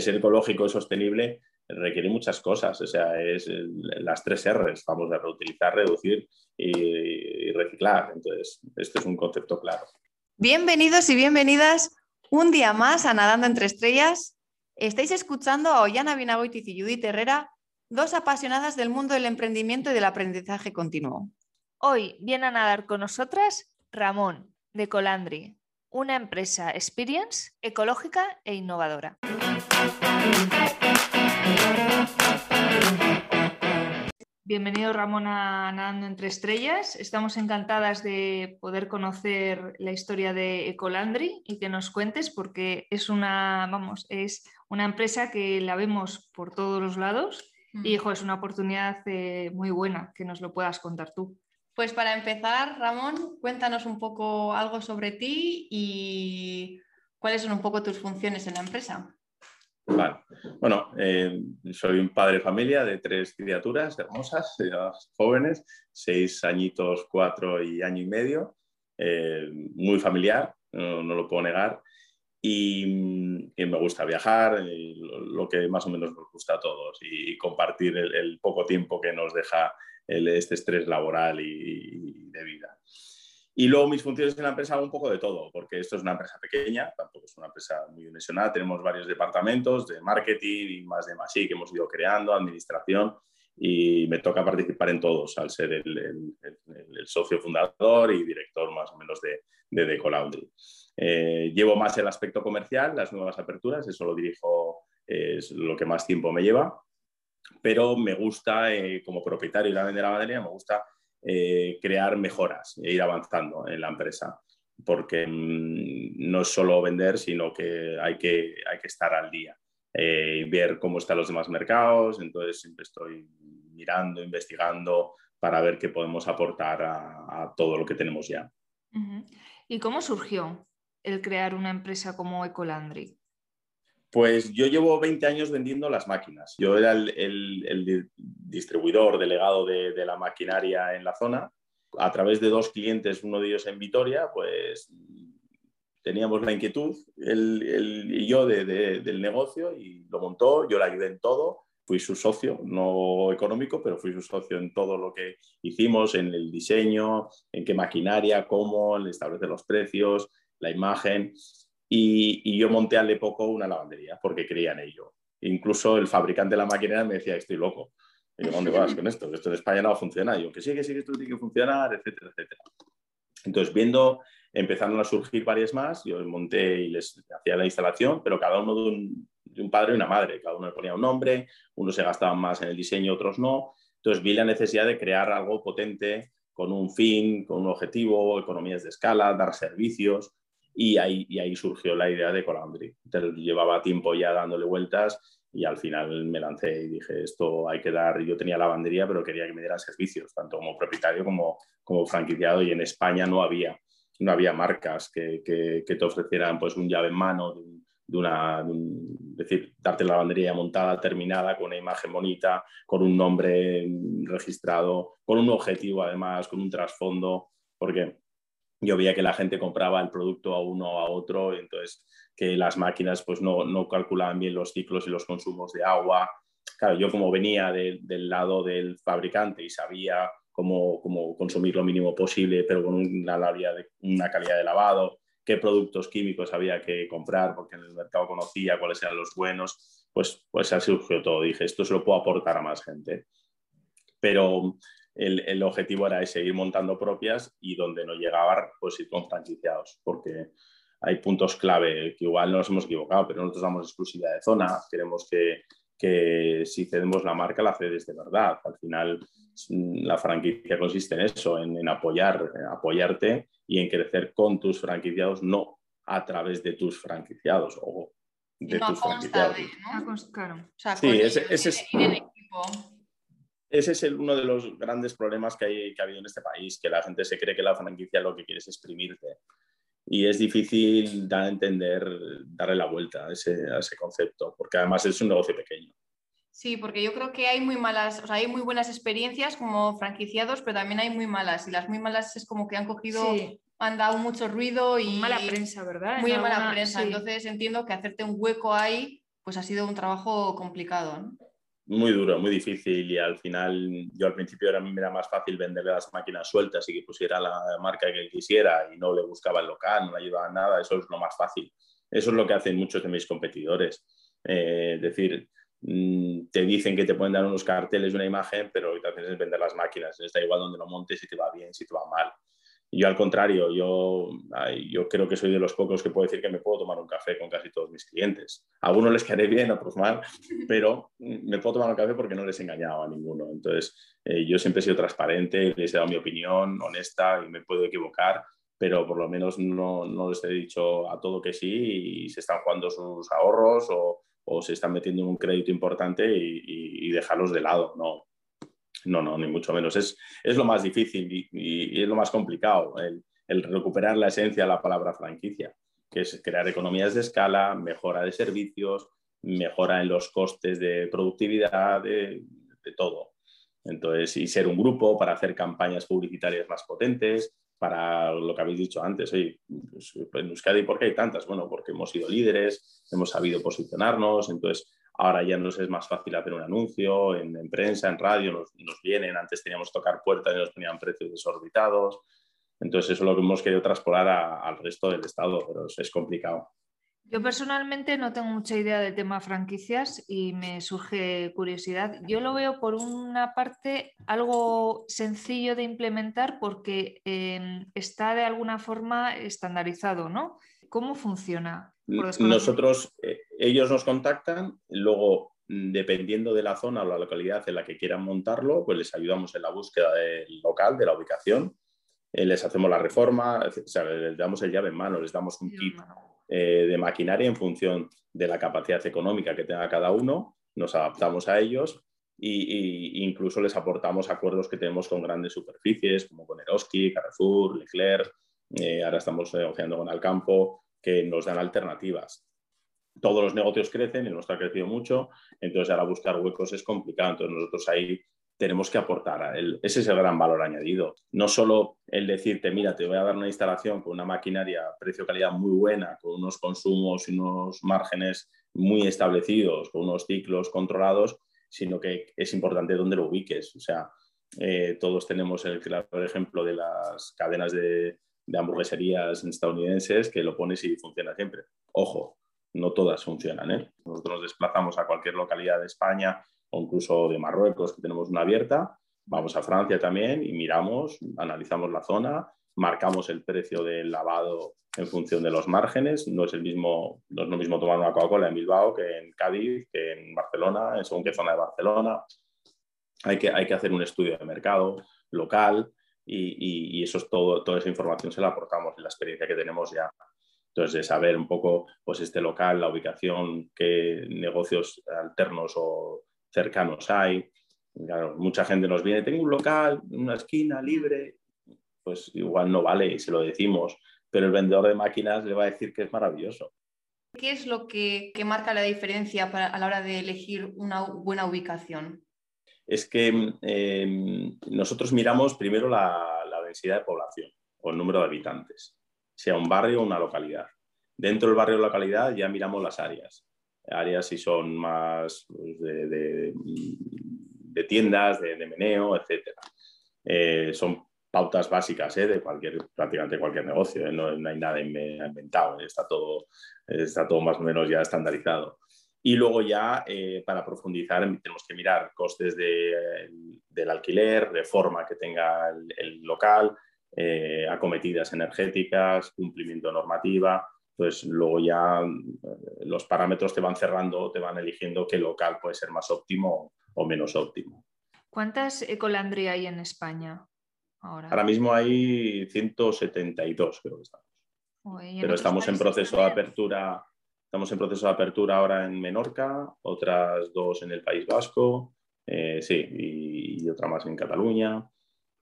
ser ecológico y sostenible requiere muchas cosas, o sea, es las tres R's, vamos a reutilizar, reducir y, reciclar. Entonces, esto es un concepto claro. Bienvenidos y bienvenidas un día más a Nadando entre Estrellas. Estáis escuchando a Ollana Vinagoitiz y Judith Herrera, dos apasionadas del mundo del emprendimiento y del aprendizaje continuo. Hoy viene a nadar con nosotras Ramón, de Colandri, una empresa experience, ecológica e innovadora. Bienvenido Ramón a Nadando entre Estrellas. Estamos encantadas de poder conocer la historia de Ecolandry y que nos cuentes porque es una, vamos, es una empresa que la vemos por todos los lados y hijo, es una oportunidad eh, muy buena que nos lo puedas contar tú. Pues para empezar, Ramón, cuéntanos un poco algo sobre ti y cuáles son un poco tus funciones en la empresa. Vale. Bueno, eh, soy un padre de familia de tres criaturas hermosas, jóvenes, seis añitos, cuatro y año y medio, eh, muy familiar, no, lo puedo negar, y, me gusta viajar, lo, que más o menos nos gusta a todos, y, compartir el, poco tiempo que nos deja este estrés laboral y de vida. Y luego mis funciones en la empresa hago un poco de todo, porque esto es una empresa pequeña, tampoco es una empresa muy dimensionada, tenemos varios departamentos de marketing y más de más, sí, que hemos ido creando, administración, y me toca participar en todos al ser el, socio fundador y director más o menos de, de Deco Laundry. Eh, llevo más el aspecto comercial, las nuevas aperturas, eso lo dirijo, es lo que más tiempo me lleva, pero me gusta, eh, como propietario de la lavandería, me gusta eh, crear mejoras e ir avanzando en la empresa, porque mm, no es solo vender, sino que hay que, hay que estar al día eh, y ver cómo están los demás mercados. Entonces siempre estoy mirando, investigando para ver qué podemos aportar a, todo lo que tenemos ya. ¿Y cómo surgió el crear una empresa como Ecolandry? Pues yo llevo 20 años vendiendo las máquinas. Yo era el, distribuidor delegado de, la maquinaria en la zona. A través de dos clientes, uno de ellos en Vitoria, pues teníamos la inquietud, él, y yo, del negocio y lo montó. Yo le ayudé en todo. Fui su socio, no económico, pero fui su socio en todo lo que hicimos, en el diseño, en qué maquinaria, cómo, en establecer los precios, la imagen. Y, yo monté hace poco una lavandería porque creía en ello. Incluso el fabricante de la máquina me decía, estoy loco. Y yo, ¿dónde vas con esto? Esto en España no funciona. Y yo, que sí, que sí, que esto tiene que funcionar, etcétera, etcétera. Entonces, viendo, empezaron a surgir varias más, yo monté y les hacía la instalación, pero cada uno de un, de un padre y una madre. Cada uno le ponía un nombre, unos se gastaban más en el diseño, otros no. Entonces, vi la necesidad de crear algo potente con un fin, con un objetivo, economías de escala, dar servicios y ahí, y ahí surgió la idea de Colandry. Llevaba tiempo ya dándole vueltas y al final me lancé y dije, esto hay que dar, yo tenía lavandería, pero quería que me dieran servicios, tanto como propietario como, como franquiciado, y en España no había, no había marcas que, que, te ofrecieran pues, un llave en mano, de, una, es decir, darte la lavandería montada, terminada, con una imagen bonita, con un nombre registrado, con un objetivo además, con un trasfondo, porque yo veía que la gente compraba el producto a uno o a otro, entonces que las máquinas pues no, no, calculaban bien los ciclos y los consumos de agua. Claro, yo como venía del lado del fabricante y sabía cómo, cómo, consumir lo mínimo posible, pero con una, de, una calidad de lavado, qué productos químicos había que comprar, porque en el mercado conocía cuáles eran los buenos, pues, pues así surgió todo. Dije, esto se lo puedo aportar a más gente. Pero el, objetivo era ese, ir montando propias y donde no llegaba, pues ir con franquiciados, porque hay puntos clave que igual no nos hemos equivocado, pero nosotros damos exclusividad de zona, queremos que, si cedemos la marca la cedes de verdad. Al final la franquicia consiste en eso, en, apoyar, apoyarte y en crecer con tus franquiciados, no a través de tus franquiciados o de tus franquiciados. sí, ese, es... Ese es uno de los grandes problemas que, hay, que ha habido en este país, que la gente se cree que la franquicia lo que quiere es exprimirte. Y es difícil dar a entender, darle la vuelta a ese, concepto, porque además es un negocio pequeño. Sí, porque yo creo que hay muy malas, o sea, hay muy buenas experiencias como franquiciados, pero también hay muy malas. Y las muy malas es como que han cogido, han dado mucho ruido y. Mala prensa, ¿verdad? Muy mala prensa. Entonces entiendo que hacerte un hueco ahí pues ha sido un trabajo complicado. Muy duro, muy difícil y al final yo al principio era, era más fácil venderle las máquinas sueltas y que pusiera la marca que él quisiera y no le buscaba el local, no le ayudaba nada, eso es lo más fácil. Eso es lo que hacen muchos de mis competidores. Eh, es decir, mm, te dicen que te pueden dar unos carteles, una imagen, pero lo que hacen es vender las máquinas. Está igual donde lo montes, si te va bien, si te va mal. Yo al contrario, yo, yo creo que soy de los pocos que puedo decir que me puedo tomar un café con casi todos mis clientes. A algunos les caeré bien, a otros mal, pero me puedo tomar un café porque no les he engañado a ninguno. Entonces, eh, yo siempre he sido transparente, les he dado mi opinión honesta y me puedo equivocar, pero por lo menos no, no les he dicho a todo que sí y se están jugando sus ahorros o, o se están metiendo en un crédito importante y, y dejarlos de lado. No, no, no, ni mucho menos. Es, es lo más difícil y, es lo más complicado, el, recuperar la esencia de la palabra franquicia, que es crear economías de escala, mejora de servicios, mejora en los costes de productividad, de, todo. Entonces, y ser un grupo para hacer campañas publicitarias más potentes, para lo que habéis dicho antes, oye, pues, en Euskadi, ¿por qué hay tantas? Bueno, porque hemos sido líderes, hemos sabido posicionarnos, entonces Ahora ya nos es más fácil hacer un anuncio en, prensa, en radio, nos, vienen. Antes teníamos que tocar puertas y nos ponían precios desorbitados. Entonces, eso es lo que hemos querido traspolar al resto del Estado, pero es, complicado. Yo personalmente no tengo mucha idea del tema franquicias y me surge curiosidad. Yo lo veo por una parte algo sencillo de implementar porque em, está de alguna forma estandarizado, ¿no? ¿Cómo funciona? Nosotros, eh, ellos nos contactan, luego dependiendo de la zona o la localidad en la que quieran montarlo, pues les ayudamos en la búsqueda del local, de la ubicación, eh, les hacemos la reforma, les damos el llave en mano, les damos un kit eh, de maquinaria en función de la capacidad económica que tenga cada uno, nos adaptamos a ellos e incluso les aportamos acuerdos que tenemos con grandes superficies como con Eroski, Carrefour, Leclerc, ahora estamos negociando con Alcampo, que nos dan alternativas. Todos los negocios crecen, el nuestro ha crecido mucho, entonces ahora buscar huecos es complicado. Entonces nosotros ahí tenemos que aportar. ese es el gran valor añadido. No solo el decirte, mira, te voy a dar una instalación con una maquinaria precio-calidad muy buena, con unos consumos y unos márgenes muy establecidos, con unos ciclos controlados, sino que es importante dónde lo ubiques. O sea, eh, todos tenemos el claro ejemplo de las cadenas de, de hamburgueserías estadounidenses que lo pones y funciona siempre. Ojo, no todas funcionan. ¿eh? Nosotros nos desplazamos a cualquier localidad de España o incluso de Marruecos, que tenemos una abierta, vamos a Francia también y miramos, analizamos la zona, marcamos el precio del lavado en función de los márgenes. No es, el mismo, no es lo mismo tomar una Coca-Cola en Bilbao que en Cádiz, que en Barcelona, según qué zona de Barcelona. Hay que, hay que hacer un estudio de mercado local, y, eso es todo, toda esa información se la aportamos en la experiencia que tenemos ya. Entonces, de saber un poco, pues este local, la ubicación, qué negocios alternos o cercanos hay. Claro, mucha gente nos viene, tengo un local, una esquina libre, pues igual no vale y se lo decimos, pero el vendedor de máquinas le va a decir que es maravilloso. ¿Qué es lo que, que marca la diferencia a la hora de elegir una buena ubicación? Es que em, nosotros miramos primero la, densidad de población o el número de habitantes, sea un barrio o una localidad. Dentro del barrio o localidad ya miramos las áreas. Áreas si son más pues, de, tiendas, de, meneo, etc. Eh, son pautas básicas ¿eh? de cualquier, prácticamente cualquier negocio. ¿eh? No, hay nada inventado, está todo, está todo más o menos ya estandarizado. Y luego ya, eh, para profundizar, tenemos que mirar costes del alquiler, reforma que tenga el, local, eh, acometidas energéticas, cumplimiento normativa. Pues luego ya eh, los parámetros te van cerrando, te van eligiendo qué local puede ser más óptimo o menos óptimo. ¿Cuántas Ecolandri hay en España ahora? Ahora mismo hay 172, creo que estamos. Pero estamos en proceso de apertura Estamos en proceso de apertura ahora en Menorca, otras dos en el País Vasco, eh, sí, y, otra más en Cataluña.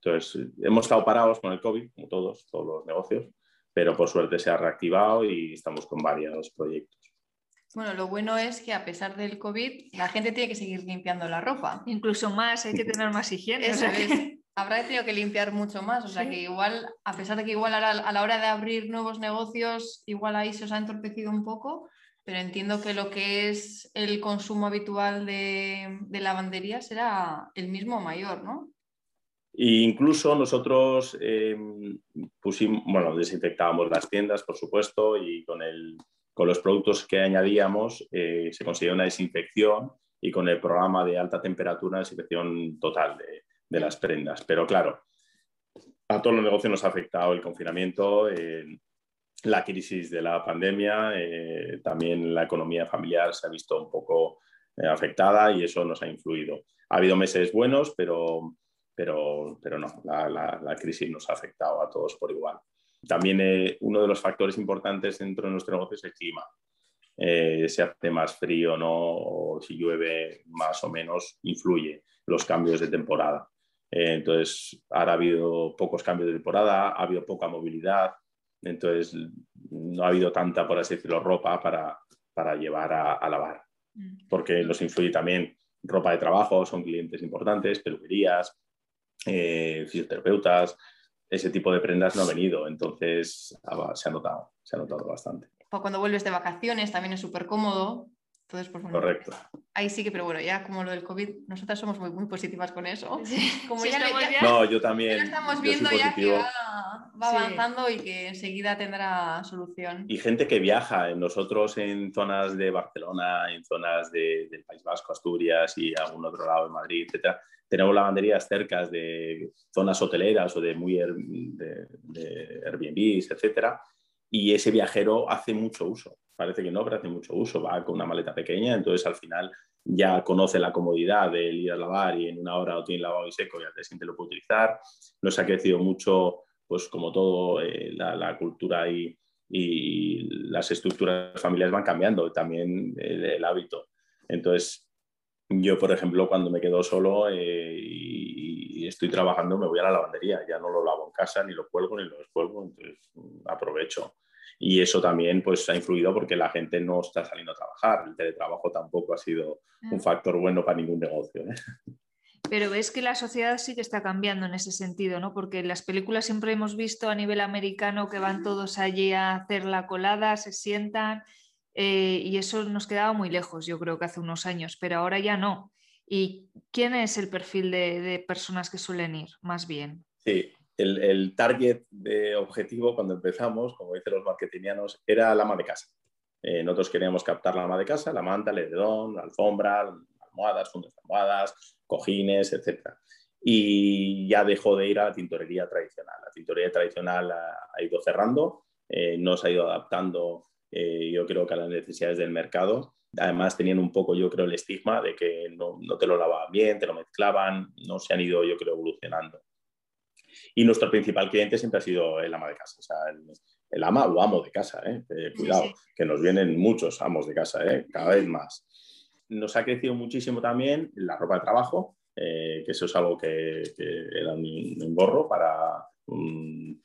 Entonces, hemos estado parados con el COVID, como todos, todos los negocios, pero por suerte se ha reactivado y estamos con varios proyectos. Bueno, lo bueno es que a pesar del COVID, la gente tiene que seguir limpiando la ropa. Incluso más, hay que tener más higiene. Habrá tenido que limpiar mucho más, o sea que igual, a pesar de que igual a la hora de abrir nuevos negocios, igual ahí se os ha entorpecido un poco, Pero entiendo que lo que es el consumo habitual de, lavandería será el mismo mayor, ¿no? E incluso nosotros eh, pusimos, bueno, desinfectábamos las tiendas, por supuesto, y con, el, con los productos que añadíamos eh, se conseguía una desinfección y con el programa de alta temperatura, desinfección total de, de las prendas. Pero claro, a todos los negocios nos ha afectado el confinamiento, eh, la crisis de la pandemia, eh, también la economía familiar se ha visto un poco eh, afectada y eso nos ha influido. Ha habido meses buenos, pero, pero, pero no, la, crisis nos ha afectado a todos por igual. También uno de los factores importantes dentro de nuestro negocio es el clima. se hace más frío no, o si llueve más o menos, influye los cambios de temporada. Eh, entonces, ahora ha habido pocos cambios de temporada, ha habido poca movilidad, entonces no ha habido tanta, por así decirlo, ropa para, para llevar a, lavar, mm. porque nos influye también ropa de trabajo, son clientes importantes, peluquerías, eh, fisioterapeutas, ese tipo de prendas no ha venido, entonces se ha notado, se ha notado bastante. Cuando vuelves de vacaciones también es súper cómodo entonces. Correcto. Ahí sí que, pero bueno, ya como lo del COVID, nosotras somos muy, muy positivas con eso. Como ya, No, yo también. estamos viendo ya que va, avanzando y que enseguida tendrá solución. Y gente que viaja, nosotros en zonas de Barcelona, en zonas del País Vasco, Asturias y algún otro lado de Madrid, etcétera, tenemos lavanderías cerca de zonas hoteleras o de muy de, de Airbnbs, etcétera, y ese viajero hace mucho uso parece que no, pero hace mucho uso, va con una maleta pequeña, entonces al final ya conoce la comodidad de ir a lavar y en una hora lo tiene lavado y seco y al día siguiente lo puede utilizar. Nos ha crecido mucho, pues como todo, eh, la, cultura y, las estructuras familiares van cambiando, también el, hábito. Entonces, yo, por ejemplo, cuando me quedo solo eh, y, estoy trabajando, me voy a la lavandería, ya no lo lavo en casa, ni lo cuelgo, ni lo descuelgo, entonces aprovecho y eso también pues, ha influido porque la gente no está saliendo a trabajar. El teletrabajo tampoco ha sido un mm. factor bueno para ningún negocio. ¿eh? Pero ves que la sociedad sí que está cambiando en ese sentido, ¿no? Porque en las películas siempre hemos visto a nivel americano que van todos allí a hacer la colada, se sientan, eh, y eso nos quedaba muy lejos, yo creo que hace unos años, pero ahora ya no. ¿Y quién es el perfil de, personas que suelen ir, más bien? Sí, el, target de objetivo cuando empezamos, como dicen los marketingianos, era la ama de casa. Eh, nosotros queríamos captar la ama de casa, la manta, el edredón, la alfombra, almohadas, fundas de almohadas, cojines, etc. Y ya dejó de ir a la tintorería tradicional. La tintorería tradicional ha, ido cerrando, eh, no se ha ido adaptando, eh, yo creo que a las necesidades del mercado. Además, tenían un poco, yo creo, el estigma de que no, no te lo lavaban bien, te lo mezclaban, no se han ido, yo creo, evolucionando. Y nuestro principal cliente siempre ha sido el ama de casa, o sea, el, ama o amo de casa, ¿eh? Eh, cuidado, que nos vienen muchos amos de casa, ¿eh? cada vez más. Nos ha crecido muchísimo también la ropa de trabajo, que eso es algo que, era un, engorro para,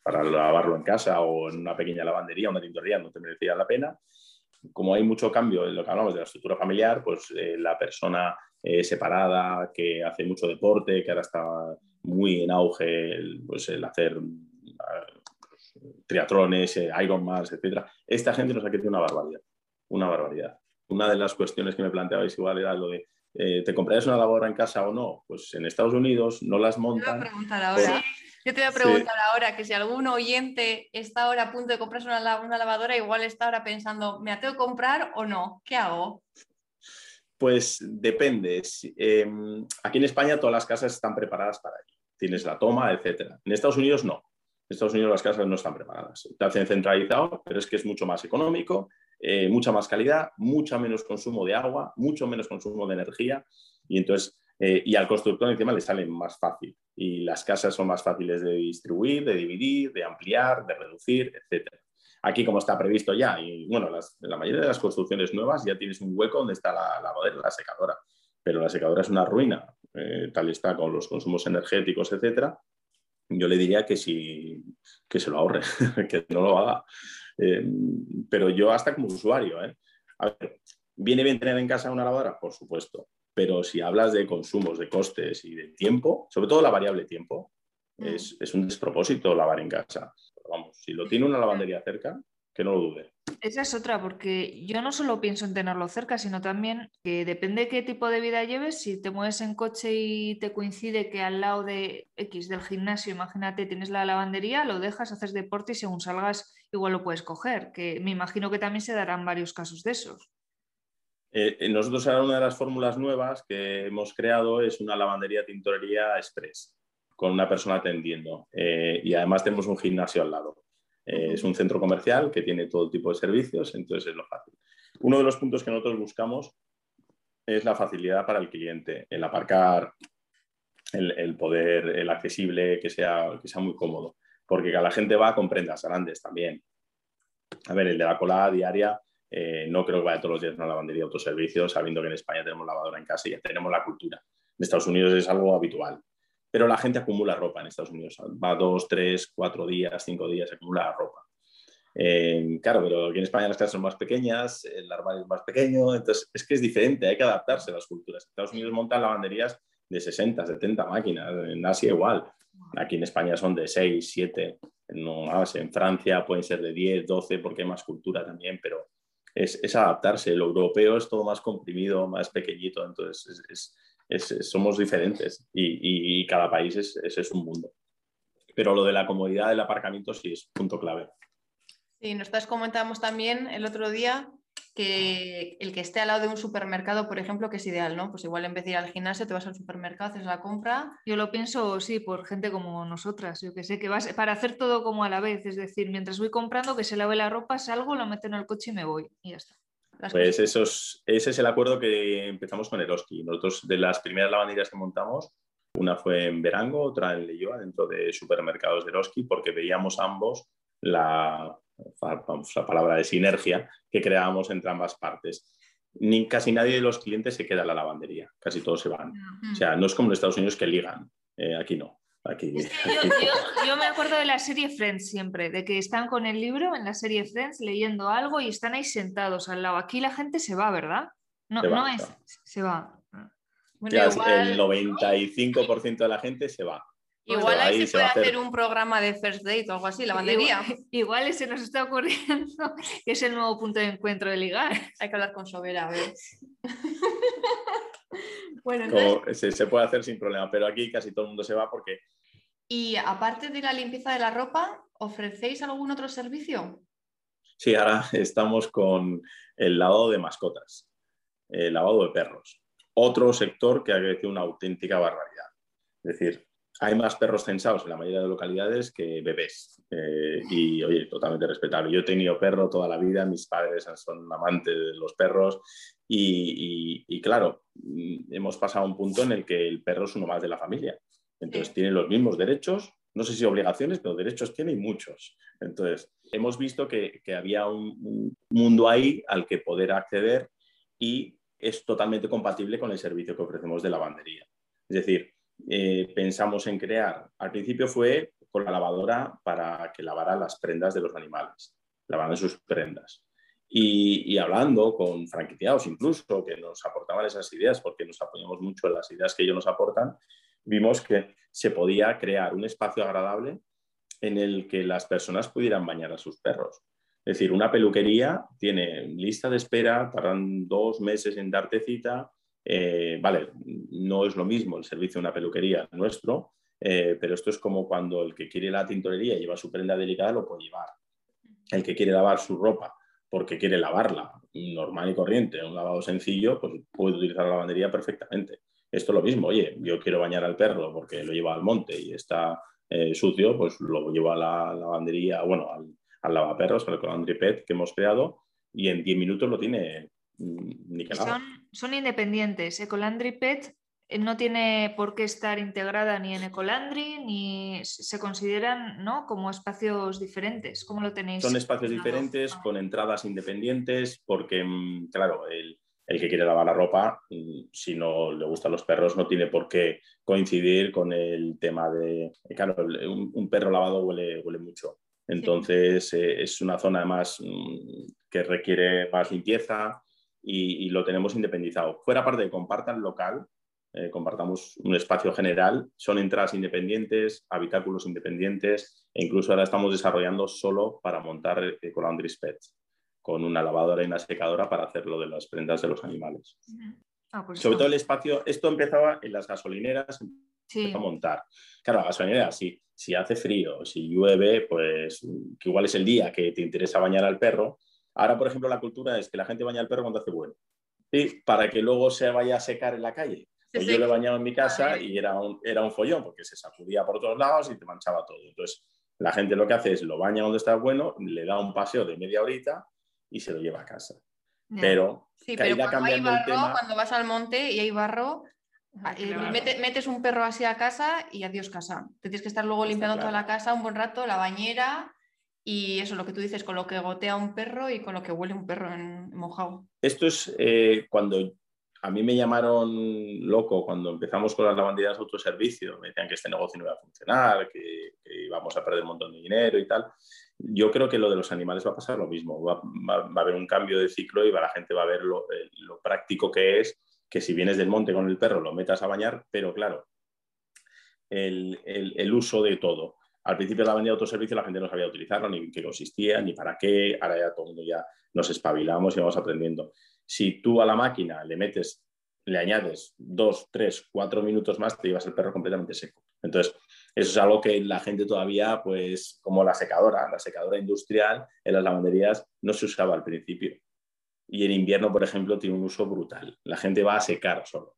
para lavarlo en casa o en una pequeña lavandería, una tintorería, no te merecía la pena. Como hay mucho cambio en lo que hablamos de la estructura familiar, pues la persona separada, que hace mucho deporte, que ahora está muy en auge el, pues, el hacer triatrones, eh, Ironman, etc. Esta gente nos ha crecido una barbaridad, una barbaridad. Una de las cuestiones que me planteabais igual era lo de, eh, ¿te comprarías una lavadora en casa o no? Pues en Estados Unidos no las montan. Voy a preguntar ahora. Yo te voy a preguntar ahora que si algún oyente está ahora a punto de comprarse una, una lavadora, igual está ahora pensando, ¿me la tengo que comprar o no? ¿Qué hago? Pues depende. Em, aquí en España todas las casas están preparadas para ello. Tienes la toma, etc. En Estados Unidos no. En Estados Unidos las casas no están preparadas. Te hacen centralizado, pero es que es mucho más económico, eh, mucha más calidad, mucho menos consumo de agua, mucho menos consumo de energía. Y entonces, eh, y al constructor encima le sale más fácil. Y las casas son más fáciles de distribuir, de dividir, de ampliar, de reducir, etc. Aquí, como está previsto ya, y bueno, en la mayoría de las construcciones nuevas ya tienes un hueco donde está la lavadora, la secadora, pero la secadora es una ruina, eh, tal está con los consumos energéticos, etcétera. Yo le diría que, si, que se lo ahorre, que no lo haga. Eh, pero yo hasta como usuario, ¿eh? ¿viene bien tener en casa una lavadora? Por supuesto. Pero si hablas de consumos, de costes y de tiempo, sobre todo la variable tiempo, mm. es, es, un despropósito lavar en casa vamos, si lo tiene una lavandería cerca, que no lo dude. Esa es otra, porque yo no solo pienso en tenerlo cerca, sino también que depende qué tipo de vida lleves, si te mueves en coche y te coincide que al lado de X del gimnasio, imagínate, tienes la lavandería, lo dejas, haces deporte y según salgas igual lo puedes coger, que me imagino que también se darán varios casos de esos. Eh, eh, nosotros ahora una de las fórmulas nuevas que hemos creado es una lavandería tintorería express con una persona atendiendo eh, y además tenemos un gimnasio al lado. es un centro comercial que tiene todo tipo de servicios, entonces es lo fácil. Uno de los puntos que nosotros buscamos es la facilidad para el cliente, el aparcar, el, poder, el accesible, que sea, que sea muy cómodo, porque cada la gente va con prendas grandes también. A ver, el de la colada diaria eh, no creo que vaya todos los días a una lavandería de autoservicio, sabiendo que en España tenemos lavadora en casa y ya tenemos la cultura. En Estados Unidos es algo habitual. Pero la gente acumula ropa en Estados Unidos. Va dos, tres, cuatro días, cinco días, acumula ropa. Eh, claro, pero aquí en España las casas son más pequeñas, el armario es más pequeño, entonces es que es diferente, hay que adaptarse a las culturas. Estados Unidos montan lavanderías de 60, 70 máquinas, en Asia igual. Aquí en España son de 6, 7, no. En Francia pueden ser de 10, 12 porque hay más cultura también, pero es, adaptarse. Lo europeo es todo más comprimido, más pequeñito, entonces somos diferentes y, cada país es, es, un mundo. Pero lo de la comodidad del aparcamiento sí es punto clave. Sí, nosotros comentamos también el otro día que el que esté al lado de un supermercado, por ejemplo, que es ideal, ¿no? Pues igual en vez de ir al gimnasio, te vas al supermercado, haces la compra. Yo lo pienso, sí, por gente como nosotras, yo que sé, que vas para hacer todo como a la vez, es decir, mientras voy comprando, que se lave la ropa, salgo, lo meto en el coche y me voy y ya está. pues esos, ese es el acuerdo que empezamos con Eroski. Nosotros, de las primeras lavanderías que montamos, una fue en Verango, otra en Leyoa, dentro de supermercados de Eroski, porque veíamos ambos la, la palabra de sinergia que creábamos entre ambas partes. Ni, casi nadie de los clientes se queda en la lavandería, casi todos se van. O sea, no es como en Estados Unidos que ligan, eh, aquí no. Aquí, Yo, me acuerdo de la serie Friends siempre, de que están con el libro en la serie Friends leyendo algo y están ahí sentados al lado. Aquí la gente se va, ¿verdad? No, no es, se va. El 95% de la gente se va. Igual ahí, se, puede hacer... un programa de first date o algo así, lavandería. Igual, igual ese nos está ocurriendo que es el nuevo punto de encuentro de ligar. Hay que hablar con Sobera, a ver. bueno, entonces... se, puede hacer sin problema, pero aquí casi todo el mundo se va porque... Y aparte de la limpieza de la ropa, ¿ofrecéis algún otro servicio? Sí, ahora estamos con el lavado de mascotas, el lavado de perros. Otro sector que ha crecido una auténtica barbaridad. Es decir, hay más perros censados en la mayoría de localidades que bebés. Eh, y, oye, totalmente respetable. Yo he tenido perro toda la vida, mis padres son amantes de los perros y, claro, mm, hemos pasado a un punto en el que el perro es uno más de la familia. Entonces tiene los mismos derechos, no sé si obligaciones, pero derechos tiene y muchos. Entonces, hemos visto que, que había un, un mundo ahí al que poder acceder y es totalmente compatible con el servicio que ofrecemos de lavandería. Es decir, eh, pensamos en crear. Al principio fue con la lavadora para que lavara las prendas de los animales, lavando sus prendas. Y, hablando con franquiciados incluso, que nos aportaban esas ideas, porque nos apoyamos mucho en las ideas que ellos nos aportan, vimos que se podía crear un espacio agradable en el que las personas pudieran bañar a sus perros. Es decir, una peluquería tiene lista de espera, tardan dos meses en darte cita, eh, vale, no es lo mismo el servicio de una peluquería nuestro, eh, pero esto es como cuando el que quiere la tintorería lleva su prenda delicada, lo puede llevar. El que quiere lavar su ropa porque quiere lavarla normal y corriente, un lavado sencillo, pues puede utilizar la lavandería perfectamente. Esto es lo mismo, oye, yo quiero bañar al perro porque lo lleva al monte y está eh, sucio, pues lo llevo a la lavandería, bueno, al, al lavaperros, al Colandry Pet que hemos creado y en 10 minutos lo tiene son independientes. Ecolandry Pet eh, no tiene por qué estar integrada ni en Ecolandry, ni se consideran ¿no? como espacios diferentes. ¿Cómo lo tenéis? Son espacios diferentes, con entradas independientes, porque, mm, claro, el, que quiere lavar la ropa, mm, si no le gustan los perros, no tiene por qué coincidir con el tema de, claro, un, perro lavado huele, huele mucho. Entonces, eh, es una zona más mm, que requiere más limpieza, y, lo tenemos independizado. Fuera parte de compartan local, eh, compartamos un espacio general. Son entradas independientes, habitáculos independientes e incluso ahora estamos desarrollando solo para montar Ecolandry Pets con una lavadora y una secadora para hacerlo de las prendas de los animales. Ah, pues Sobre todo el espacio, esto empezaba en las gasolineras, a montar. Claro, la gasolinera, si, si hace frío, si llueve, pues que igual es el día que te interesa bañar al perro. Ahora, por ejemplo, la cultura es que la gente baña al perro cuando hace bueno. Y para que luego se vaya a secar en la calle. Pues yo le bañaba en mi casa y era un, era un follón porque se sacudía por todos lados y te manchaba todo. Entonces, la gente lo que hace es lo baña donde está bueno, le da un paseo de media horita y se lo lleva a casa. Pero, sí, pero cuando hay barro, cuando vas al monte y hay barro, ah, eh, metes un perro así a casa y adiós casa. Te tienes que estar luego limpiando toda la casa un buen rato, la bañera y eso, lo que tú dices, con lo que gotea un perro y con lo que huele un perro en mojado. Esto es eh, cuando a mí me llamaron loco cuando empezamos con las lavanderías de autoservicio. Me decían que este negocio no iba a funcionar, que, íbamos a perder un montón de dinero y tal. Yo creo que lo de los animales va a pasar lo mismo. Va, a haber un cambio de ciclo y la gente va a ver lo, eh, práctico que es que si vienes del monte con el perro lo metas a bañar, pero claro, el, uso de todo. Al principio la vendida de autoservicio la gente no sabía utilizarlo, ni qué consistía, ni para qué. Ahora ya todo el mundo ya nos espabilamos y vamos aprendiendo. Si tú a la máquina le metes, le añades dos, tres, cuatro minutos más, te llevas el perro completamente seco. Entonces, eso es algo que la gente todavía, pues como la secadora, la secadora industrial en las lavanderías no se usaba al principio. Y en invierno, por ejemplo, tiene un uso brutal. La gente va a secar solo.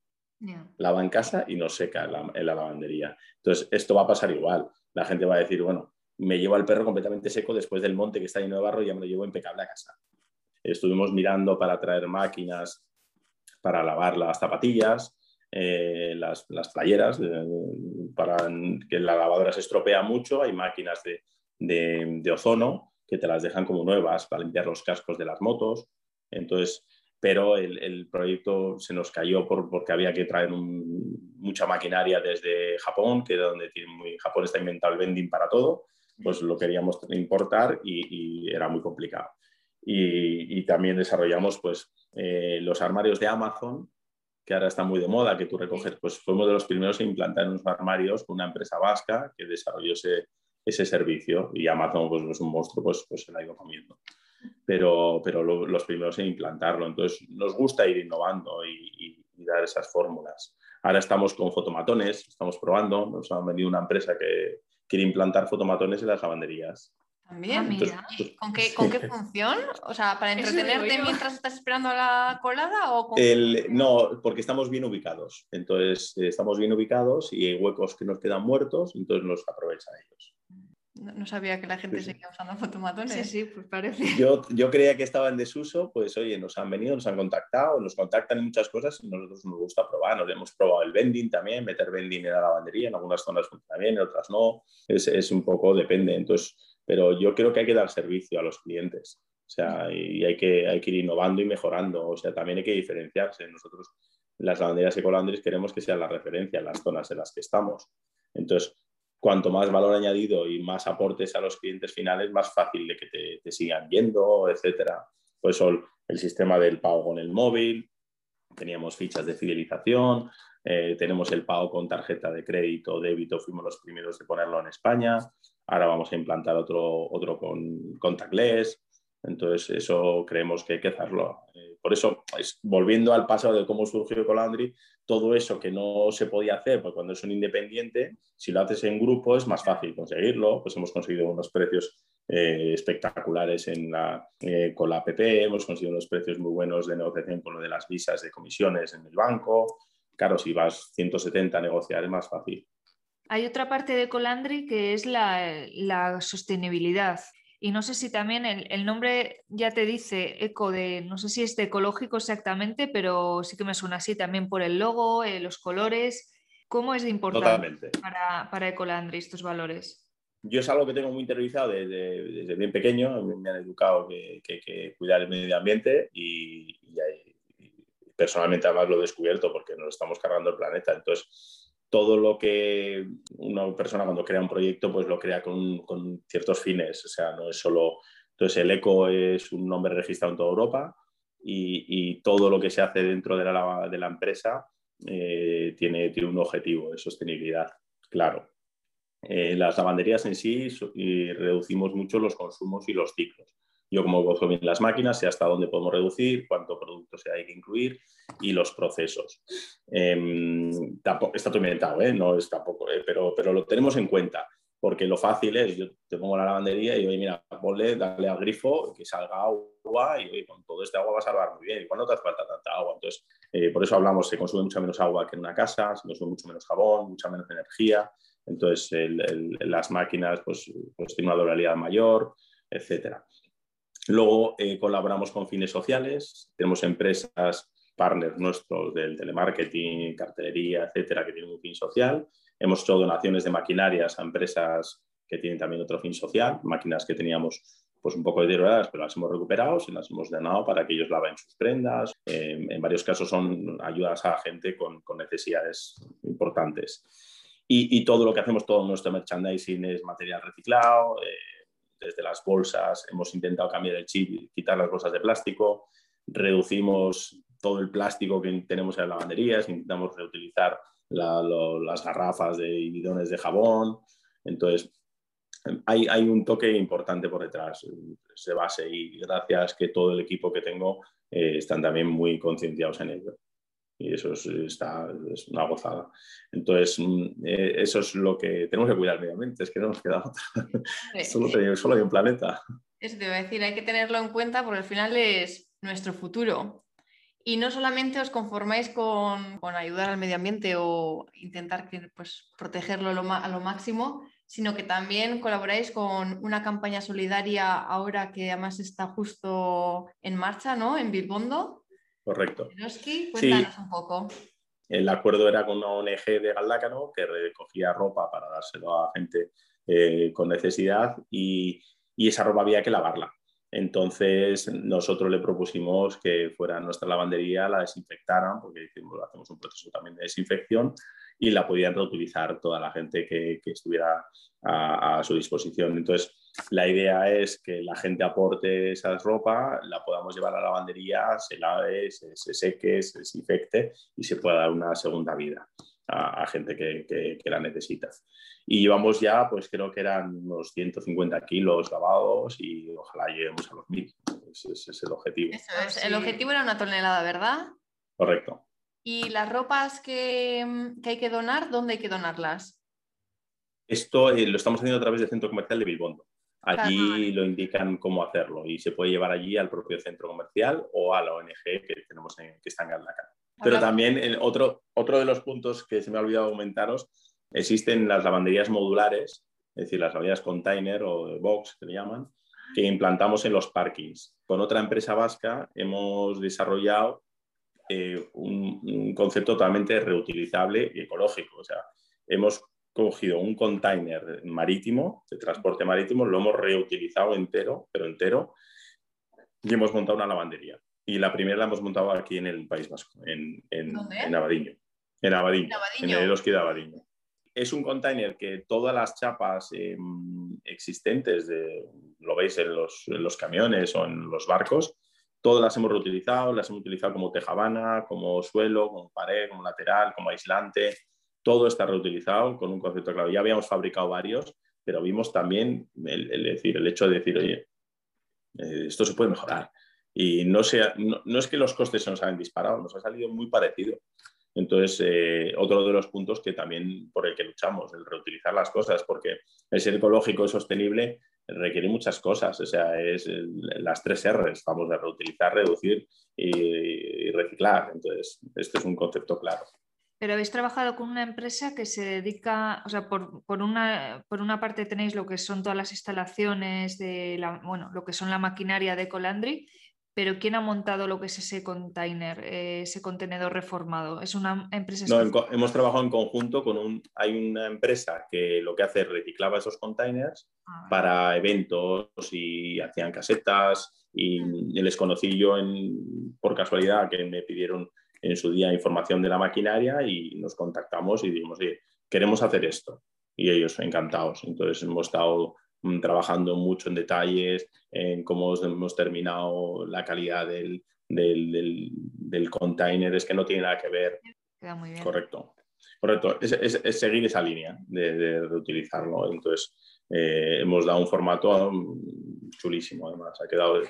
Lava en casa y no seca en la, lavandería. Entonces, esto va a pasar igual. La gente va a decir, bueno, me llevo al perro completamente seco después del monte que está lleno de barro y ya me lo llevo impecable a casa. Estuvimos mirando para traer máquinas para lavar las zapatillas, eh, las, las, playeras, para que la lavadora se estropea mucho. Hay máquinas de, de, ozono que te las dejan como nuevas para limpiar los cascos de las motos. Entonces, pero el, el proyecto se nos cayó por, porque había que traer mucha maquinaria desde Japón, que donde tiene Japón está inventado el vending para todo, pues lo queríamos importar y, y era muy complicado y, también desarrollamos pues, eh, los armarios de Amazon, que ahora está muy de moda, que tú recoges, pues fuimos de los primeros en implantar unos armarios con una empresa vasca que desarrolló ese, ese servicio y Amazon pues es un monstruo, pues, pues se lo ha ido comiendo. Pero, pero los primeros en implantarlo. Entonces nos gusta ir innovando y, y, dar esas fórmulas. Ahora estamos con fotomatones, estamos probando, nos ha venido una empresa que quiere implantar fotomatones en las lavanderías. También. Ah, pues, ¿Con, qué, ¿Con qué función? O sea, ¿para entretenerte mientras estás esperando a la colada? O No, porque estamos bien ubicados. Entonces, eh, estamos bien ubicados y hay huecos que nos quedan muertos, entonces los aprovechan ellos. No, sabía que la gente seguía usando fotomatones. Sí, sí, pues parece. Yo, yo creía que estaba en desuso, pues oye, nos han venido, nos han contactado, nos contactan en muchas cosas y nosotros nos gusta probar. Nos hemos probado el vending también, meter vending en la lavandería, en algunas zonas funciona bien, en otras no. Es, es un poco, depende. Entonces, pero yo creo que hay que dar servicio a los clientes. O sea, y hay que, hay que ir innovando y mejorando. O sea, también hay que diferenciarse. Nosotros, las lavanderías Ecolandris, queremos que sean la referencia en las zonas en las que estamos. Entonces, cuanto más valor añadido y más aportes a los clientes finales, más fácil de que te, sigan viendo, etcétera. Pues el sistema del pago con el móvil, teníamos fichas de fidelización, eh, tenemos el pago con tarjeta de crédito débito, fuimos los primeros de ponerlo en España. Ahora vamos a implantar otro, otro con contactless. Entonces, eso creemos que hay que hacerlo. Eh, por eso, volviendo al pasado de cómo surgió Colandri, todo eso que no se podía hacer pues cuando es un independiente, si lo haces en grupo es más fácil conseguirlo. Pues hemos conseguido unos precios eh, espectaculares en la, eh, con la APP, hemos conseguido unos precios muy buenos de negociación con lo de las visas de comisiones en el banco. Claro, si vas 170 a negociar es más fácil. Hay otra parte de Colandri que es la, sostenibilidad. Y no sé si también el, nombre ya te dice eco de, no sé si es de ecológico exactamente, pero sí que me suena así también por el logo, eh, los colores. ¿Cómo es de importante para, para Ecolandri estos valores? Yo es algo que tengo muy interiorizado desde, bien pequeño. Me han educado que, hay que cuidar el medio ambiente y, y, personalmente además lo he descubierto porque nos estamos cargando el planeta. Entonces, todo lo que una persona cuando crea un proyecto, pues lo crea con, ciertos fines. O sea, no es solo... Entonces, el ECO es un nombre registrado en toda Europa y, todo lo que se hace dentro de la, de la empresa eh, tiene, tiene un objetivo de sostenibilidad, claro. Eh, las lavanderías en sí reducimos mucho los consumos y los ciclos. Yo como conozco bien las máquinas, sé hasta dónde podemos reducir, cuánto producto se hay que incluir y los procesos. Eh, está todo inventado, ¿eh? no es tampoco, eh, pero, pero lo tenemos en cuenta porque lo fácil es, yo te pongo la lavandería y oye, mira, ponle, dale al grifo, que salga agua y oye, con todo este agua vas a lavar muy bien. ¿Y cuándo te hace falta tanta agua? Entonces, eh, por eso hablamos, se consume mucha menos agua que en una casa, se consume mucho menos jabón, mucha menos energía. Entonces, las máquinas pues, pues tienen una durabilidad mayor, etcétera. Luego eh, colaboramos con fines sociales, tenemos empresas, partners nuestros del telemarketing, cartelería, etcétera, que tienen un fin social. Hemos hecho donaciones de maquinarias a empresas que tienen también otro fin social, máquinas que teníamos pues un poco deterioradas, pero las hemos recuperado y las hemos donado para que ellos laven sus prendas. en varios casos son ayudas a gente con, necesidades importantes. Y, y, todo lo que hacemos, todo nuestro merchandising es material reciclado. Eh, desde las bolsas hemos intentado cambiar el chip, quitar las bolsas de plástico, reducimos todo el plástico que tenemos en las lavanderías, intentamos reutilizar las garrafas de bidones de jabón. Entonces, hay, un toque importante por detrás, se base y gracias que todo el equipo que tengo eh, están también muy concienciados en ello. Y eso es, está, es una gozada. Entonces, mm, eh, eso es lo que tenemos que cuidar medioambiente, es que no nos queda otra. solo, solo hay un planeta. Eso te iba a decir, hay que tenerlo en cuenta porque al final es nuestro futuro. Y no solamente os conformáis con, con ayudar al medio ambiente o intentar que, pues, protegerlo lo, a lo máximo, sino que también colaboráis con una campaña solidaria ahora que además está justo en marcha, ¿no? En Bilbondo. Correcto. cuéntanos un poco. El acuerdo era con una ONG de Galdácano que recogía ropa para dárselo a gente eh, con necesidad y, y esa ropa había que lavarla. Entonces nosotros le propusimos que fuera nuestra lavandería, la desinfectaran, porque hacemos un proceso también de desinfección y la podían reutilizar toda la gente que, estuviera a, su disposición. Entonces la idea es que la gente aporte esa ropa, la podamos llevar a la lavandería, se lave, se, seque, se desinfecte y se pueda dar una segunda vida a, gente que, la necesita. Y llevamos ya, pues creo que eran unos 150 kilos lavados y ojalá lleguemos a los 1000. Ese, es el objetivo. El objetivo era una tonelada, ¿verdad? Correcto. ¿Y las ropas que, hay que donar, dónde hay que donarlas? Esto eh, lo estamos haciendo a través del centro comercial de Bilbondo. Allí lo indican cómo hacerlo y se puede llevar allí al propio centro comercial o a la ONG que tenemos en, que está en Galdacán. Pero también el otro, otro de los puntos que se me ha olvidado comentaros, existen las lavanderías modulares, es decir, las lavanderías container o box que le llaman, que implantamos en los parkings. Con otra empresa vasca hemos desarrollado eh, un, un, concepto totalmente reutilizable y ecológico. O sea, hemos cogido un container marítimo, de transporte marítimo, lo hemos reutilizado entero, pero entero, y hemos montado una lavandería. Y la primera la hemos montado aquí en el País Vasco, en, en, en Abadiño. En Abadiño, en el Eroski de Abadiño. Es un container que todas las chapas em, existentes, de, lo veis en los, en los, camiones o en los barcos, todas las hemos reutilizado, las hemos utilizado como tejabana, como suelo, como pared, como lateral, como aislante. Todo está reutilizado con un concepto claro. Ya habíamos fabricado varios, pero vimos también el, decir, el hecho de decir, oye, eh, esto se puede mejorar. Y no, sea, no, es que los costes se nos hayan disparado, nos ha salido muy parecido. Entonces, eh, otro de los puntos que también por el que luchamos, el reutilizar las cosas, porque el ser ecológico y sostenible requiere muchas cosas, o sea, es las tres R's, vamos a reutilizar, reducir y, reciclar. Entonces, esto es un concepto claro. Pero habéis trabajado con una empresa que se dedica, o sea, por, por, una, por una parte tenéis lo que son todas las instalaciones de la, bueno, lo que son la maquinaria de Colandri pero ¿quién ha montado lo que es ese container, eh, ese contenedor reformado? ¿Es una empresa? No, hemos trabajado en conjunto con un... Hay una empresa que lo que hace es reciclaba esos containers ah, para eventos y hacían casetas y les conocí yo en, por casualidad que me pidieron en su día información de la maquinaria y nos contactamos y dijimos, oye, queremos hacer esto. Y ellos encantados. Entonces hemos estado trabajando mucho en detalles, en cómo hemos terminado la calidad del, del, del, container, es que no tiene nada que ver. queda muy bien. Correcto. Correcto, es, seguir esa línea de, reutilizarlo. Entonces, eh, hemos dado un formato mm, chulísimo, además. Ha quedado,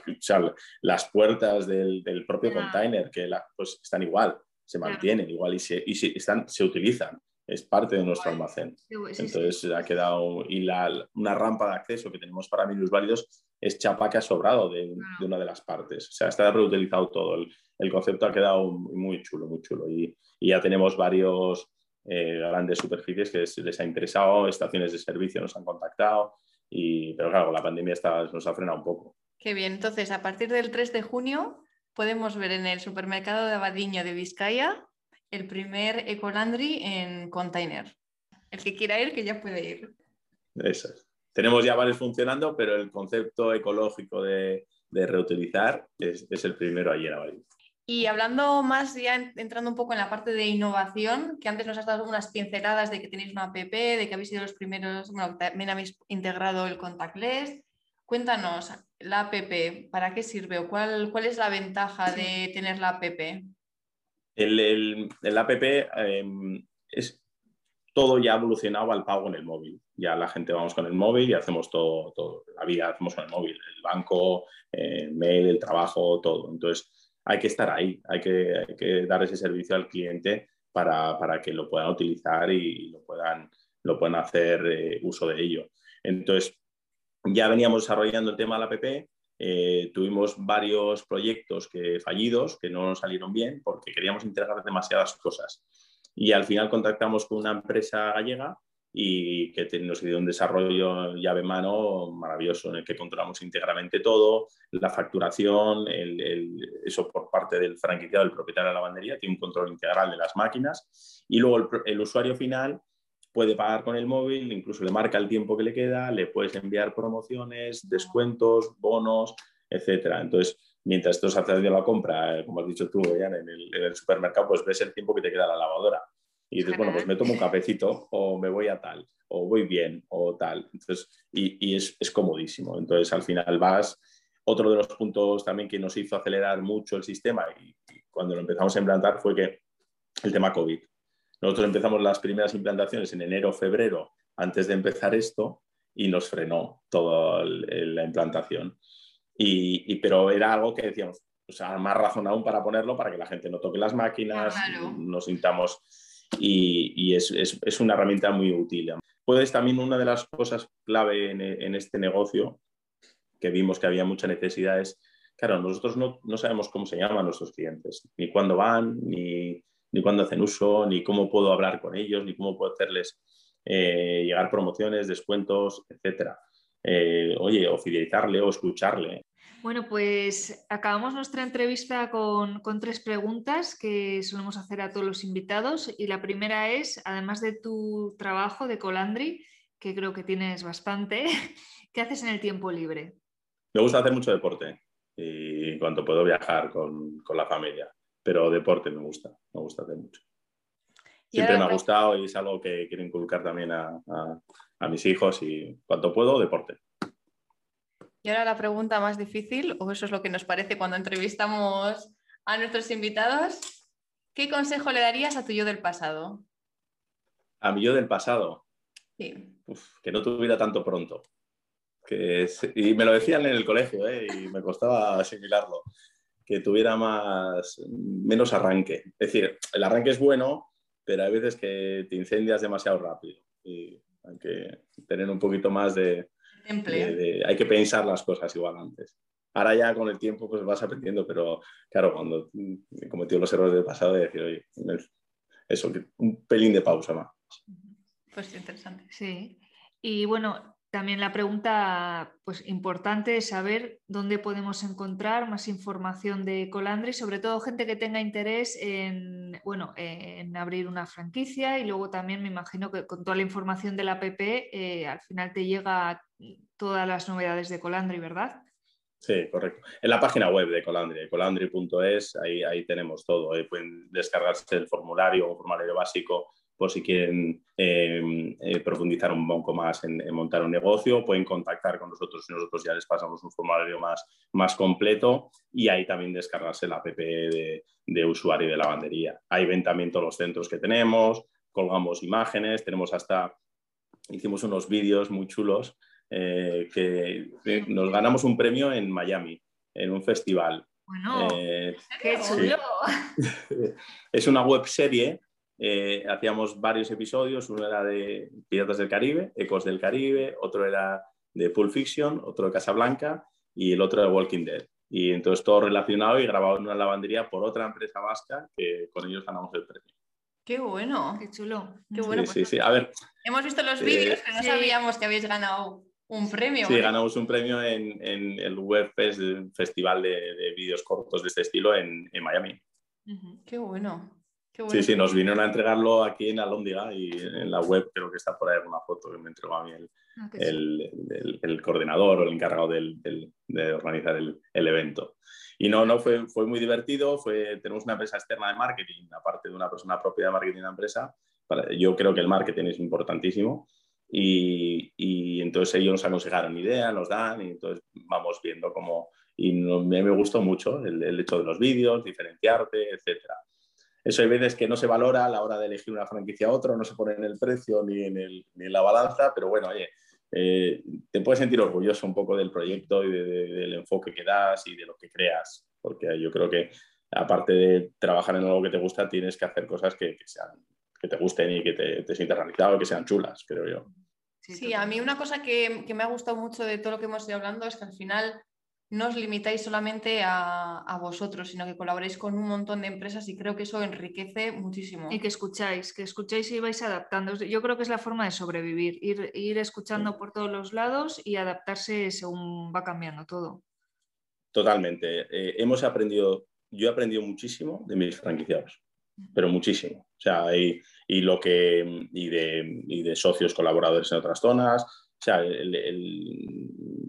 las puertas del, propio container, que pues, están igual, se mantienen igual y, se, están, se utilizan es parte de nuestro almacén. Entonces ha quedado, y la, una rampa de acceso que tenemos para minusválidos es chapa que ha sobrado de, una de las partes. O sea, está reutilizado todo. El, el concepto ha quedado muy chulo, muy chulo. Y, y ya tenemos varios eh, grandes superficies que les ha interesado, estaciones de servicio nos han contactado, y, pero claro, la pandemia está, nos ha frenado un poco. Qué bien, entonces a partir del 3 de junio podemos ver en el supermercado de Abadiño de Vizcaya el primer Ecolandry en container. El que quiera ir, que ya puede ir. Eso Tenemos ya varios funcionando, pero el concepto ecológico de, reutilizar es, el primero allí en Abadiño. Y hablando más, ya entrando un poco en la parte de innovación, que antes nos has dado unas pinceladas de que tenéis una app, de que habéis sido los primeros, bueno, también habéis integrado el contactless. Cuéntanos, la app, ¿para qué sirve o cuál, cuál es la ventaja de tener la app? El, el, app em, es todo ya evolucionado al pago en el móvil. Ya la gente vamos con el móvil y hacemos todo, todo. la vida hacemos con el móvil, el banco, el mail, el trabajo, todo. Entonces, hay que estar ahí, hay que, dar ese servicio al cliente para, que lo puedan utilizar y lo puedan, lo puedan hacer eh, uso de ello. Entonces, ya veníamos desarrollando el tema de la app, eh, tuvimos varios proyectos que, fallidos que no salieron bien porque queríamos integrar demasiadas cosas. Y al final contactamos con una empresa gallega y que nos dio un desarrollo llave mano maravilloso en el que controlamos íntegramente todo, la facturación, eso por parte del franquiciado, del propietario de la lavandería, tiene un control integral de las máquinas y luego el, usuario final puede pagar con el móvil, incluso le marca el tiempo que le queda, le puedes enviar promociones, descuentos, bonos, etcétera. Entonces, mientras estás haciendo la compra, como has dicho tú, en el, en el supermercado, pues ves el tiempo que te queda la lavadora y dices, bueno, pues me tomo un cafecito o me voy a tal, o voy bien, o tal. Entonces, y, y es, es, comodísimo. Entonces, al final vas. Otro de los puntos también que nos hizo acelerar mucho el sistema y, cuando lo empezamos a implantar fue que el tema COVID. Nosotros empezamos las primeras implantaciones en enero, febrero, antes de empezar esto, y nos frenó toda la implantación. Y, y, pero era algo que decíamos, o sea, más razón aún para ponerlo, para que la gente no toque las máquinas, nos sintamos y, es, una herramienta muy útil. Puedes también una de las cosas clave en, este negocio que vimos que había mucha necesidad es, claro, nosotros no, sabemos cómo se llaman nuestros clientes, ni cuándo van, ni, ni cuándo hacen uso, ni cómo puedo hablar con ellos, ni cómo puedo hacerles eh, llegar promociones, descuentos, etcétera. Eh, oye, o fidelizarle o escucharle. Bueno, pues acabamos nuestra entrevista con, tres preguntas que solemos hacer a todos los invitados. Y la primera es, además de tu trabajo de Colandri, que creo que tienes bastante, ¿qué haces en el tiempo libre? Me gusta hacer mucho deporte y cuando puedo viajar con, la familia, pero deporte me gusta, me gusta hacer mucho. Siempre me ha gustado y es algo que quiero inculcar también a, a mis hijos y cuanto puedo, deporte. Y ahora la pregunta más difícil, o eso es lo que nos parece cuando entrevistamos a nuestros invitados. ¿Qué consejo le darías a tu yo del pasado? A mi yo del pasado. Sí. que no tuviera tanto pronto. Que y me lo decían en el colegio, ¿eh? y me costaba asimilarlo. Que tuviera más, menos arranque. Es decir, el arranque es bueno, pero hay veces que te incendias demasiado rápido. Y hay que tener un poquito más de, hay que pensar las cosas igual antes. Ahora ya con el tiempo pues vas aprendiendo, pero claro, cuando he cometido los errores del pasado, de decir, oye, eso, un pelín de pausa más. Pues interesante. Sí. Y bueno, también la pregunta pues, importante es saber dónde podemos encontrar más información de Colandri, sobre todo gente que tenga interés en, bueno, en abrir una franquicia y luego también me imagino que con toda la información de la app eh, al final te llega todas las novedades de Colandri, ¿verdad? Sí, correcto. En la página web de Colandri, colandri.es, ahí, ahí tenemos todo. Pueden descargarse el formulario, un formulario básico por si quieren em, eh, profundizar un poco más en, montar un negocio, pueden contactar con nosotros y nosotros ya les pasamos un formulario más, más completo y ahí también descargarse la app de, de usuario de lavandería. Ahí ven también todos los centros que tenemos, colgamos imágenes, tenemos hasta, hicimos unos vídeos muy chulos eh, que nos ganamos un premio en Miami, en un festival. Bueno, eh, qué chulo. es una web serie eh, hacíamos varios episodios, uno era de Piratas del Caribe, Ecos del Caribe, otro era de Pulp Fiction, otro de Casablanca y el otro de Walking Dead. Y entonces todo relacionado y grabado en una lavandería por otra empresa vasca que con ellos ganamos el premio. Qué bueno. Qué chulo. Qué bueno. Sí, pues sí, A ver. Hemos visto los vídeos, pero no sabíamos que habéis ganado un premio. Sí, ganamos un premio en, el WebFest, el festival de, vídeos cortos de este estilo en, Miami. Qué bueno. Sí, sí, nos vinieron a entregarlo aquí en Alóndiga y en la web creo que está por ahí alguna foto que me entregó a mí el, ah, el, coordinador o el encargado de organizar el, evento. Y no, no, fue, fue muy divertido, fue, tenemos una empresa externa de marketing, aparte de una persona propia de marketing de la empresa. Para, yo creo que el marketing es importantísimo y, y, entonces ellos nos aconsejaron ideas, nos dan y entonces vamos viendo cómo... Y a mí me gustó mucho el, el hecho de los vídeos, diferenciarte, etcétera. Eso hay veces que no se valora a la hora de elegir una franquicia a otra, no se pone en el precio ni en, el, ni en la balanza, pero bueno, oye, eh, te puedes sentir orgulloso un poco del proyecto y del enfoque que das y de lo que creas, porque yo creo que aparte de trabajar en algo que te gusta, tienes que hacer cosas que, sean, que te gusten y que te, te sientas realizado, que sean chulas, creo yo. Sí, a mí una cosa que, que, me ha gustado mucho de todo lo que hemos ido hablando es que al final no os limitáis solamente a, vosotros, sino que colaboréis con un montón de empresas y creo que eso enriquece muchísimo. Y que escucháis, que escucháis y vais adaptando. Yo creo que es la forma de sobrevivir, ir, ir escuchando por todos los lados y adaptarse según va cambiando todo. Totalmente. Eh, hemos aprendido, yo he aprendido muchísimo de mis franquiciados, pero muchísimo. O sea, y, lo que, y de, y de socios colaboradores en otras zonas,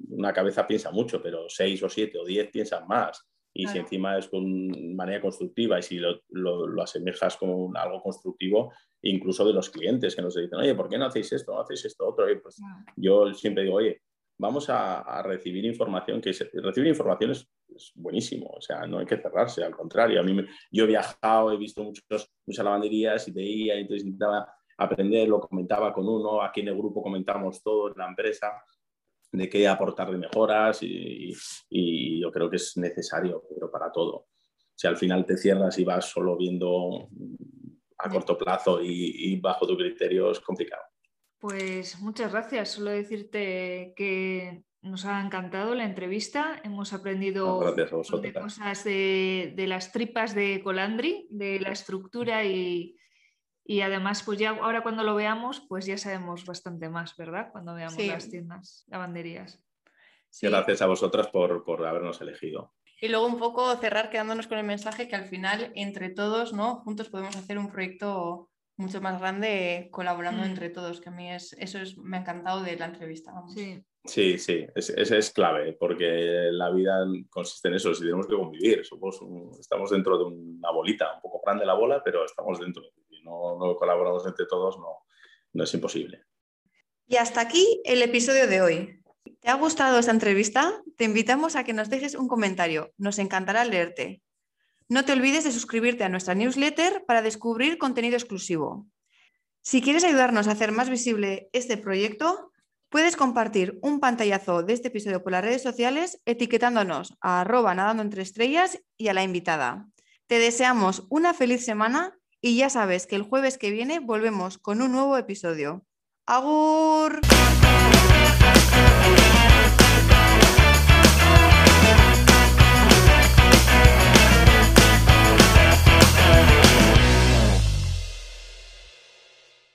una cabeza piensa mucho, pero seis o siete o diez piensan más. Y si encima es con manera constructiva y si lo, lo, asemejas como algo constructivo, incluso de los clientes que nos dicen, oye, ¿por qué no hacéis esto? ¿No hacéis esto otro? pues yo siempre digo, oye, vamos a, recibir información, que recibir información es, buenísimo, o sea, no hay que cerrarse, al contrario, a mí yo he viajado, he visto muchos, muchas lavanderías y veía, y entonces intentaba aprender, lo comentaba con uno, aquí en el grupo comentamos todo en la empresa, de qué aportar de mejoras y, yo creo que es necesario, pero para todo. Si al final te cierras y vas solo viendo a corto plazo y, y bajo tu criterio es complicado. Pues muchas gracias. Solo decirte que nos ha encantado la entrevista. Hemos aprendido cosas de, de, las tripas de Colandri, de la estructura y, y además, pues ya ahora cuando lo veamos, pues ya sabemos bastante más, ¿verdad? Cuando veamos las tiendas, lavanderías. Sí. Gracias a vosotras por, por, habernos elegido. Y luego un poco cerrar quedándonos con el mensaje que al final, entre todos, ¿no? Juntos podemos hacer un proyecto mucho más grande colaborando mm. entre todos, que a mí es, eso es, me ha encantado de la entrevista. Sí. Sí, sí, es, es, clave, porque la vida consiste en eso, si tenemos que convivir, somos estamos dentro de una bolita, un poco grande la bola, pero estamos dentro no, colaboramos entre todos, no, no es imposible. Y hasta aquí el episodio de hoy. ¿Te ha gustado esta entrevista? Te invitamos a que nos dejes un comentario. Nos encantará leerte. No te olvides de suscribirte a nuestra newsletter para descubrir contenido exclusivo. Si quieres ayudarnos a hacer más visible este proyecto, puedes compartir un pantallazo de este episodio por las redes sociales etiquetándonos a arroba nadando entre estrellas y a la invitada. Te deseamos una feliz semana y ya sabes que el jueves que viene volvemos con un nuevo episodio. ¡Agur!